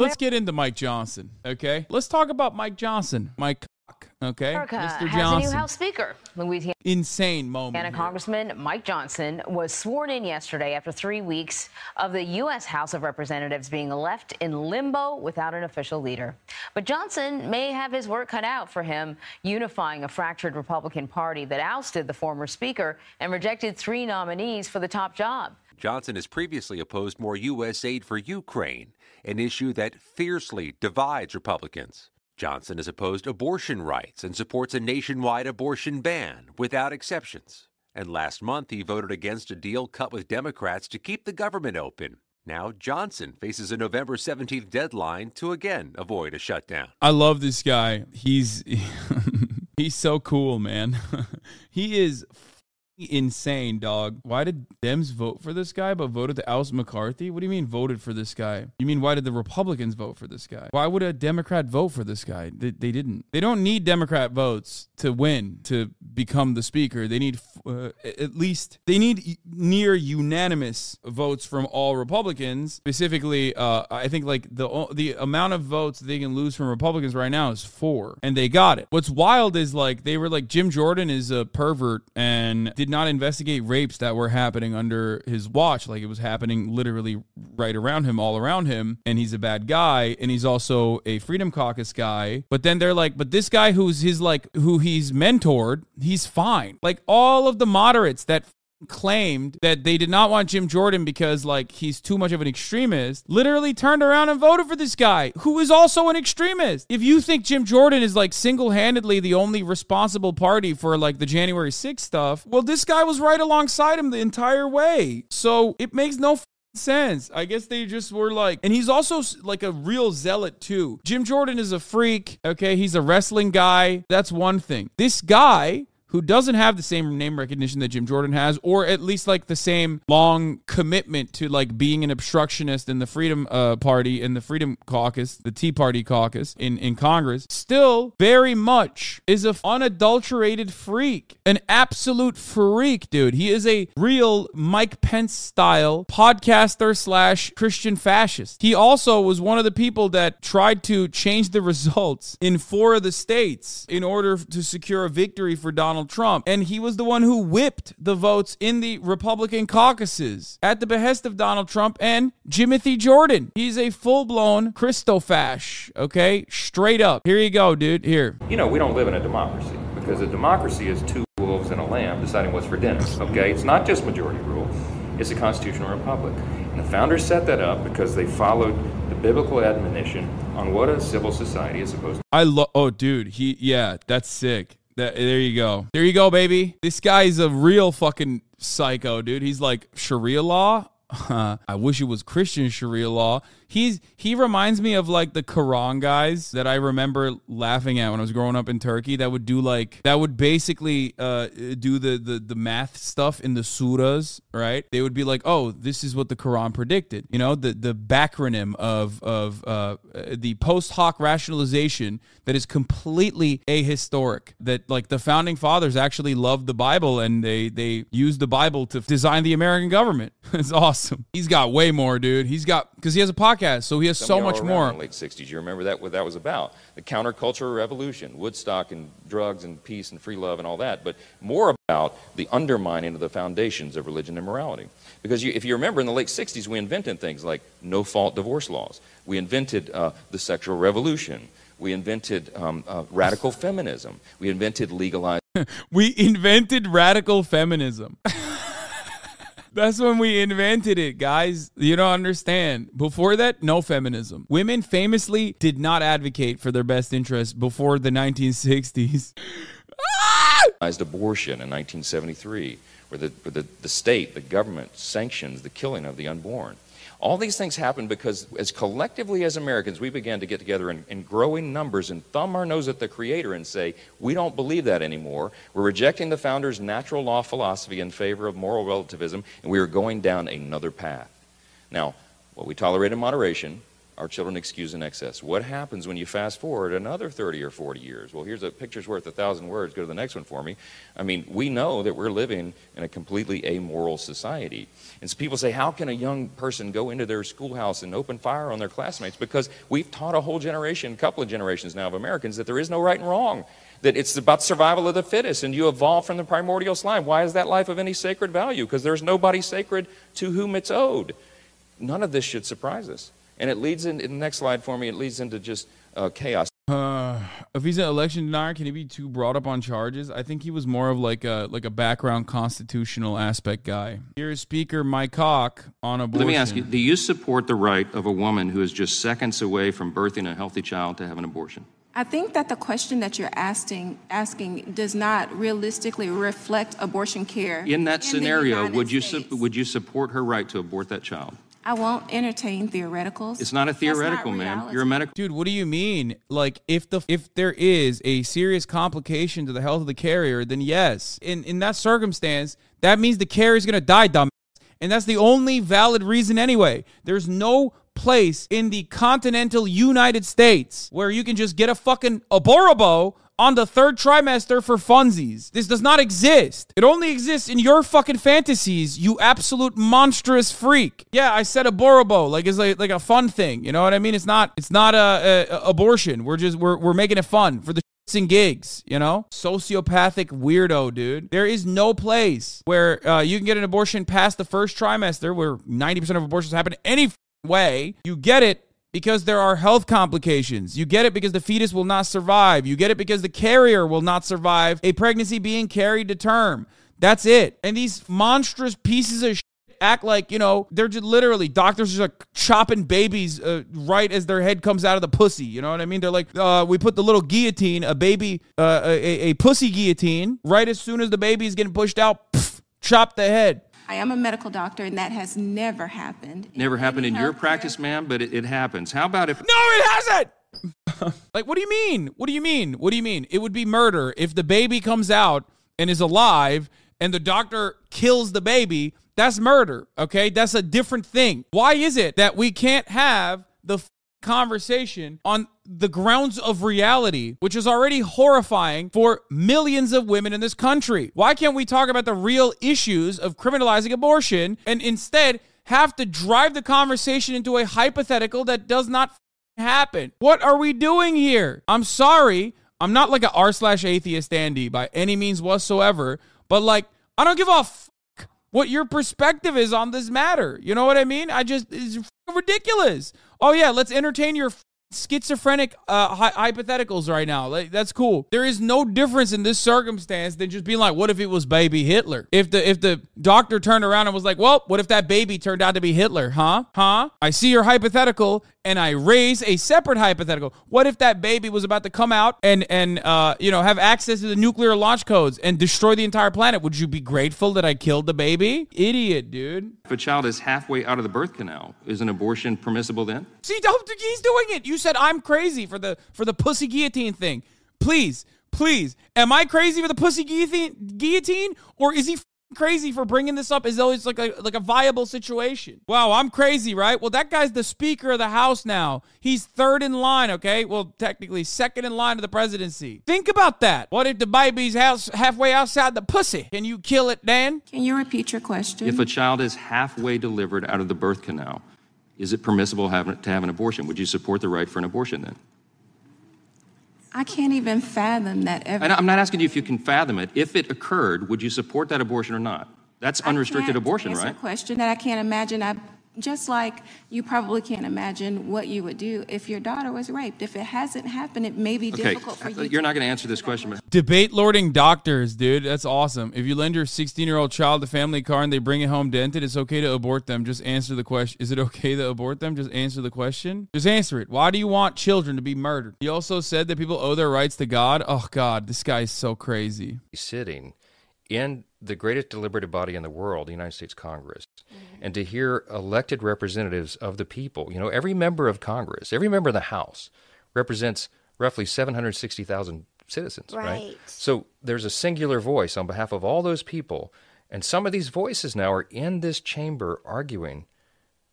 Let's get into Mike Johnson, okay? Let's talk about Mike Johnson. Mike Cock, okay? America Mr. has a new Johnson. House Speaker. Louisiana Insane moment. here. Congressman Mike Johnson was sworn in yesterday after three weeks of the U.S. House of Representatives being left in limbo without an official leader. But Johnson may have his work cut out for him, unifying a fractured Republican Party that ousted the former Speaker and rejected three nominees for the top job. Johnson has previously opposed more U.S. aid for Ukraine, an issue that fiercely divides Republicans. Johnson has opposed abortion rights and supports a nationwide abortion ban without exceptions. And last month, he voted against a deal cut with Democrats to keep the government open. Now, Johnson faces a November 17th deadline to again avoid a shutdown. I love this guy. He's he's so cool, man. he is insane, dog. Why did Dems vote for this guy but voted to oust McCarthy? What do you mean voted for this guy? You mean why did the Republicans vote for this guy? Why would a Democrat vote for this guy? They, they didn't. They don't need Democrat votes to win to become the speaker. They need uh, at least they need near unanimous votes from all Republicans. Specifically, uh, I think like the the amount of votes they can lose from Republicans right now is four, and they got it. What's wild is like they were like Jim Jordan is a pervert and did not investigate rapes that were happening under his watch, like it was happening literally right around him, all around him, and he's a bad guy, and he's also a Freedom Caucus guy. But then they're like, but this guy who's his like who he's mentored, he's fine. Like all of the moderates that claimed that they did not want Jim Jordan because like he's too much of an extremist literally turned around and voted for this guy who is also an extremist. If you think Jim Jordan is like single-handedly the only responsible party for like the January 6th stuff, well this guy was right alongside him the entire way. So it makes no f- sense. I guess they just were like, and he's also like a real zealot too. Jim Jordan is a freak. Okay. He's a wrestling guy. That's one thing. This guy who doesn't have the same name recognition that Jim Jordan has, or at least like the same long commitment to like being an obstructionist in the Freedom uh, Party, and the Freedom Caucus, the Tea Party caucus in, in Congress, still very much is a unadulterated freak, an absolute freak, dude. He is a real Mike Pence style podcaster slash Christian fascist. He also was one of the people that tried to change the results in four of the states in order to secure a victory for Donald Trump. And he was the one who whipped the votes in the Republican caucuses at the behest of Donald Trump and Jimothy Jordan. He's a full blown Christofash, okay? Straight up. Here you go, dude. Here. You know, we don't live in a democracy because a democracy is two wolves and a lamb deciding what's for dinner. Okay? It's not just majority rule, it's a constitutional republic. And the founders set that up because they followed the biblical admonition on what a civil society is supposed to I love. Oh, dude. He. Yeah, that's sick. That, there you go. There you go, baby. This guy's a real fucking psycho, dude. He's like Sharia law. I wish it was Christian Sharia law. He's he reminds me of like the Quran guys that I remember laughing at when I was growing up in Turkey. That would do like that would basically uh, do the, the the math stuff in the surahs, right? They would be like, oh, this is what the Quran predicted. You know, the the backronym of of uh, the post hoc rationalization that is completely ahistoric. That like the founding fathers actually loved the Bible and they they used the Bible to design the American government. it's awesome. He's got way more, dude. He's got because he has a podcast, so he has so much more. In the late 60s, you remember that what that was about? The counterculture revolution, Woodstock and drugs and peace and free love and all that, but more about the undermining of the foundations of religion and morality. Because you, if you remember, in the late 60s, we invented things like no-fault divorce laws. We invented uh, the sexual revolution. We invented um, uh, radical feminism. We invented legalized We invented radical feminism. That's when we invented it, guys. You don't understand. Before that, no feminism. Women famously did not advocate for their best interests before the 1960s. abortion in 1973, where, the, where the, the state, the government, sanctions the killing of the unborn. All these things happened because, as collectively as Americans, we began to get together in, in growing numbers and thumb our nose at the Creator and say, We don't believe that anymore. We're rejecting the founder's natural law philosophy in favor of moral relativism, and we are going down another path. Now, what we tolerate in moderation our children excuse in excess. What happens when you fast forward another 30 or 40 years? Well, here's a picture's worth a thousand words. Go to the next one for me. I mean, we know that we're living in a completely amoral society. And so people say, how can a young person go into their schoolhouse and open fire on their classmates? Because we've taught a whole generation, a couple of generations now of Americans, that there is no right and wrong that it's about survival of the fittest and you evolve from the primordial slime. Why is that life of any sacred value? Because there's nobody sacred to whom it's owed. None of this should surprise us. And it leads in, in the next slide for me, it leads into just uh, chaos. Uh, if he's an election denier, can he be too brought up on charges? I think he was more of like a like a background constitutional aspect guy. Here's Speaker Mike Hawk on abortion. Let me ask you: Do you support the right of a woman who is just seconds away from birthing a healthy child to have an abortion? I think that the question that you're asking asking does not realistically reflect abortion care. In that the scenario, United would you su- would you support her right to abort that child? I won't entertain theoreticals. It's not a That's not theoretical, ma'am. reality. You're a medical. Dude, what do you mean? Like, if the if there is a serious complication to the health of the carrier, then yes. In in that circumstance, that means the carrier's gonna die, dumb. And that's the only valid reason anyway. There's no place in the continental United States where you can just get a fucking aborabo on the third trimester for funsies. This does not exist. It only exists in your fucking fantasies, you absolute monstrous freak. Yeah, I said aborabo like it's like, like a fun thing. You know what I mean? It's not it's not a, a, a abortion. We're just we're we're making it fun for the and gigs, you know? Sociopathic weirdo, dude. There is no place where uh, you can get an abortion past the first trimester where 90% of abortions happen any way. You get it because there are health complications. You get it because the fetus will not survive. You get it because the carrier will not survive a pregnancy being carried to term. That's it. And these monstrous pieces of act like, you know, they're just literally doctors are chopping babies uh, right as their head comes out of the pussy. You know what I mean? They're like, uh, we put the little guillotine, a baby, uh, a, a pussy guillotine, right as soon as the baby is getting pushed out, pff, chop the head. I am a medical doctor, and that has never happened. Never happened in your healthcare. practice, ma'am, but it, it happens. How about if No, it hasn't. like, what do you mean? What do you mean? What do you mean? It would be murder if the baby comes out and is alive and the doctor kills the baby. That's murder, okay? That's a different thing. Why is it that we can't have the f- conversation on the grounds of reality, which is already horrifying for millions of women in this country? Why can't we talk about the real issues of criminalizing abortion and instead have to drive the conversation into a hypothetical that does not happen. What are we doing here? I'm sorry. I'm not like a r slash atheist Andy by any means whatsoever, but like I don't give a fuck what your perspective is on this matter. You know what I mean? I just it's ridiculous. Oh yeah, let's entertain your schizophrenic uh, hy- hypotheticals right now. Like that's cool. There is no difference in this circumstance than just being like, what if it was baby Hitler? If the if the doctor turned around and was like, well, what if that baby turned out to be Hitler? Huh? Huh? I see your hypothetical and I raise a separate hypothetical. What if that baby was about to come out and and uh, you know have access to the nuclear launch codes and destroy the entire planet? Would you be grateful that I killed the baby? Idiot, dude. if a child is halfway out of the birth canal, is an abortion permissible then? See, don't- he's doing it. You said I'm crazy for the for the pussy guillotine thing. Please, please, am I crazy for the pussy guillotine? Guillotine, or is he f- crazy for bringing this up as though it's like a like a viable situation? Wow, I'm crazy, right? Well, that guy's the Speaker of the House now. He's third in line. Okay, well, technically second in line to the presidency. Think about that. What if the baby's house halfway outside the pussy? Can you kill it, Dan? Can you repeat your question? If a child is halfway delivered out of the birth canal, is it permissible have, to have an abortion? Would you support the right for an abortion then? I can't even fathom that ever. And I'm not asking you if you can fathom it. If it occurred, would you support that abortion or not? That's unrestricted abortion, right? right? A question that I can't imagine. I just like you probably can't imagine what you would do if your daughter was raped. If it hasn't happened, it may be Okay, difficult for you. you're to not going to answer this question, but Debate lording doctors, dude. That's awesome. If you lend your 16 year old child a family car and they bring it home dented, it's okay to abort them. Just answer the question. Is it okay to abort them? Just answer the question. Just answer it. Why do you want children to be murdered? He also said that people owe their rights to God. Oh, God, this guy is so crazy. sitting in the greatest deliberative body in the world, the United States Congress, and to hear elected representatives of the people. You know, every member of Congress, every member of the House represents roughly 760,000 citizens, right. Right. So there's a singular voice on behalf of all those people, and some of these voices now are in this chamber arguing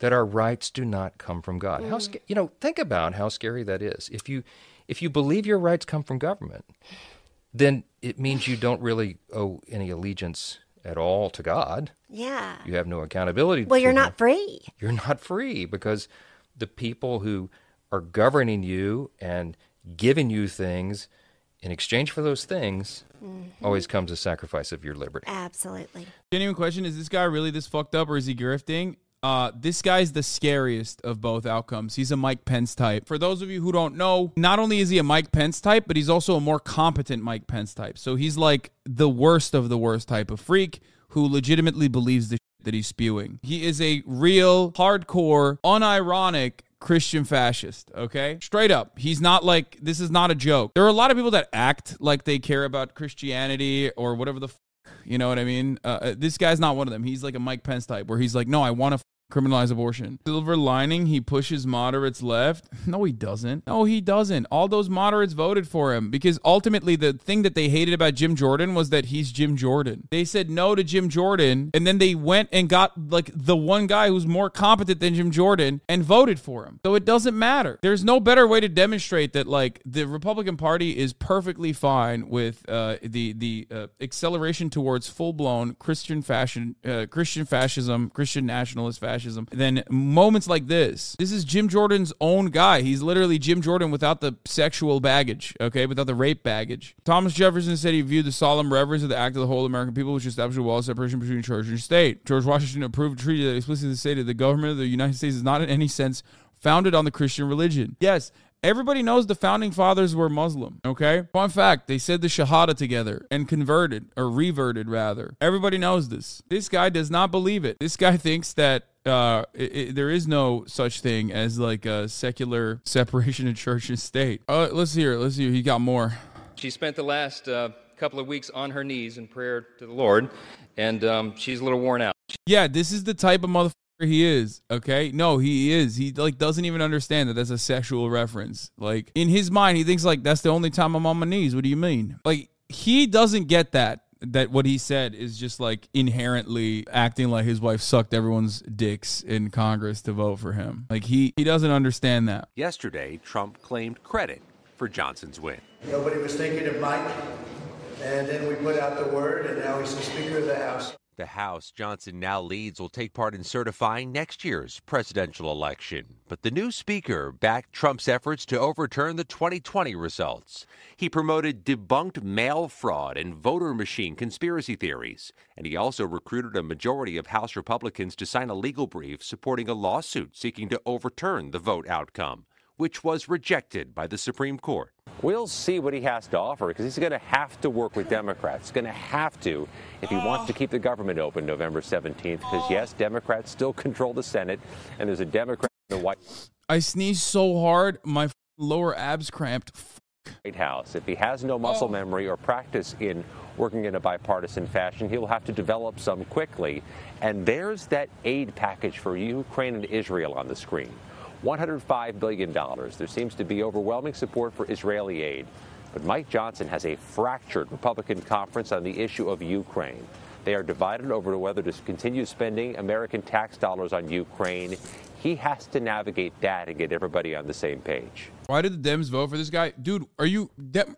that our rights do not come from God. How mm. sca- you know, think about how scary that is. If you if you believe your rights come from government, then it means you don't really owe any allegiance at all to God. Yeah. You have no accountability. Well, you're Him. not free. You're not free because the people who are governing you and giving you things in exchange for those things mm-hmm. always comes a sacrifice of your liberty. Absolutely. Genuine question: Is this guy really this fucked up, or is he grifting? Uh, this guy's the scariest of both outcomes. He's a Mike Pence type. For those of you who don't know, not only is he a Mike Pence type, but he's also a more competent Mike Pence type. So he's like the worst of the worst type of freak who legitimately believes the that he's spewing. He is a real, hardcore, unironic Christian fascist, okay? Straight up. He's not like, this is not a joke. There are a lot of people that act like they care about Christianity or whatever the f- you know what I mean? Uh, Uh, this guy's not one of them. He's like a Mike Pence type where he's like, no, I want to criminalize abortion. Silver lining, he pushes moderates left. No, he doesn't. No, he doesn't. All those moderates voted for him because ultimately the thing that they hated about Jim Jordan was that he's Jim Jordan. They said no to Jim Jordan and then they went and got like the one guy who's more competent than Jim Jordan and voted for him. So it doesn't matter. There's no better way to demonstrate that like the Republican Party is perfectly fine with uh, the the uh, acceleration towards full blown Christian fashion, uh, Christian fascism, Christian nationalist fascism. Then moments like this, this is Jim Jordan's own guy. He's literally Jim Jordan without the sexual baggage, okay, without the rape baggage. Thomas Jefferson said he viewed the solemn reverence of the act of the whole American people, which established a wall of separation between church and state. George Washington approved a treaty that explicitly stated the government of the United States is not in any sense founded on the Christian religion. Yes, Everybody knows the founding fathers were Muslim, okay? Fun fact, they said the Shahada together and converted, or reverted rather. Everybody knows this. This guy does not believe it. This guy thinks that uh, i i there is no such thing as like a secular separation of church and state. Uh, let's hear it. Let's hear it. He got more. She spent the last uh, couple of weeks on her knees in prayer to the Lord, and um, she's a little worn out. Yeah, this is the type of motherfucker he is. Okay, no, he is. He like doesn't even understand that that's a sexual reference. Like in his mind, he thinks like that's the only time I'm on my knees. What do you mean? Like he doesn't get that. That what he said is just like inherently acting like his wife sucked everyone's dicks in Congress to vote for him. Like he he doesn't understand that. Yesterday, Trump claimed credit for Johnson's win. Nobody was thinking of Mike. And then we put out the word, and now he's the Speaker of the House. The House Johnson now leads will take part in certifying next year's presidential election. But the new Speaker backed Trump's efforts to overturn the 2020 results. He promoted debunked mail fraud and voter machine conspiracy theories. And he also recruited a majority of House Republicans to sign a legal brief supporting a lawsuit seeking to overturn the vote outcome, which was rejected by the Supreme Court. We'll see what he has to offer because he's going to have to work with Democrats. He's going to have to if he wants to keep the government open November 17th. Because, yes, Democrats still control the Senate, and there's a Democrat in the White I sneezed so hard, my f- lower abs cramped. White House. If he has no muscle oh. memory or practice in working in a bipartisan fashion, he'll have to develop some quickly. And there's that aid package for Ukraine and Israel on the screen. $105 billion. There seems to be overwhelming support for Israeli aid. But Mike Johnson has a fractured Republican conference on the issue of Ukraine. They are divided over whether to continue spending American tax dollars on Ukraine. He has to navigate that and get everybody on the same page. Why did the Dems vote for this guy? Dude, are you Dem-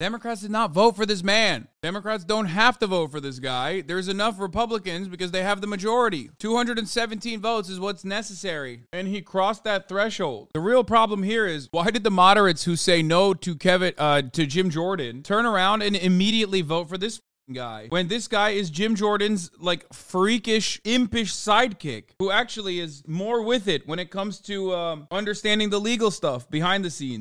Democrats did not vote for this man. Democrats don't have to vote for this guy. There's enough Republicans because they have the majority. 217 votes is what's necessary. And he crossed that threshold. The real problem here is why did the moderates who say no to Kevin uh, to Jim Jordan turn around and immediately vote for this guy when this guy is Jim Jordan's like freakish impish sidekick who actually is more with it when it comes to um, understanding the legal stuff behind the scenes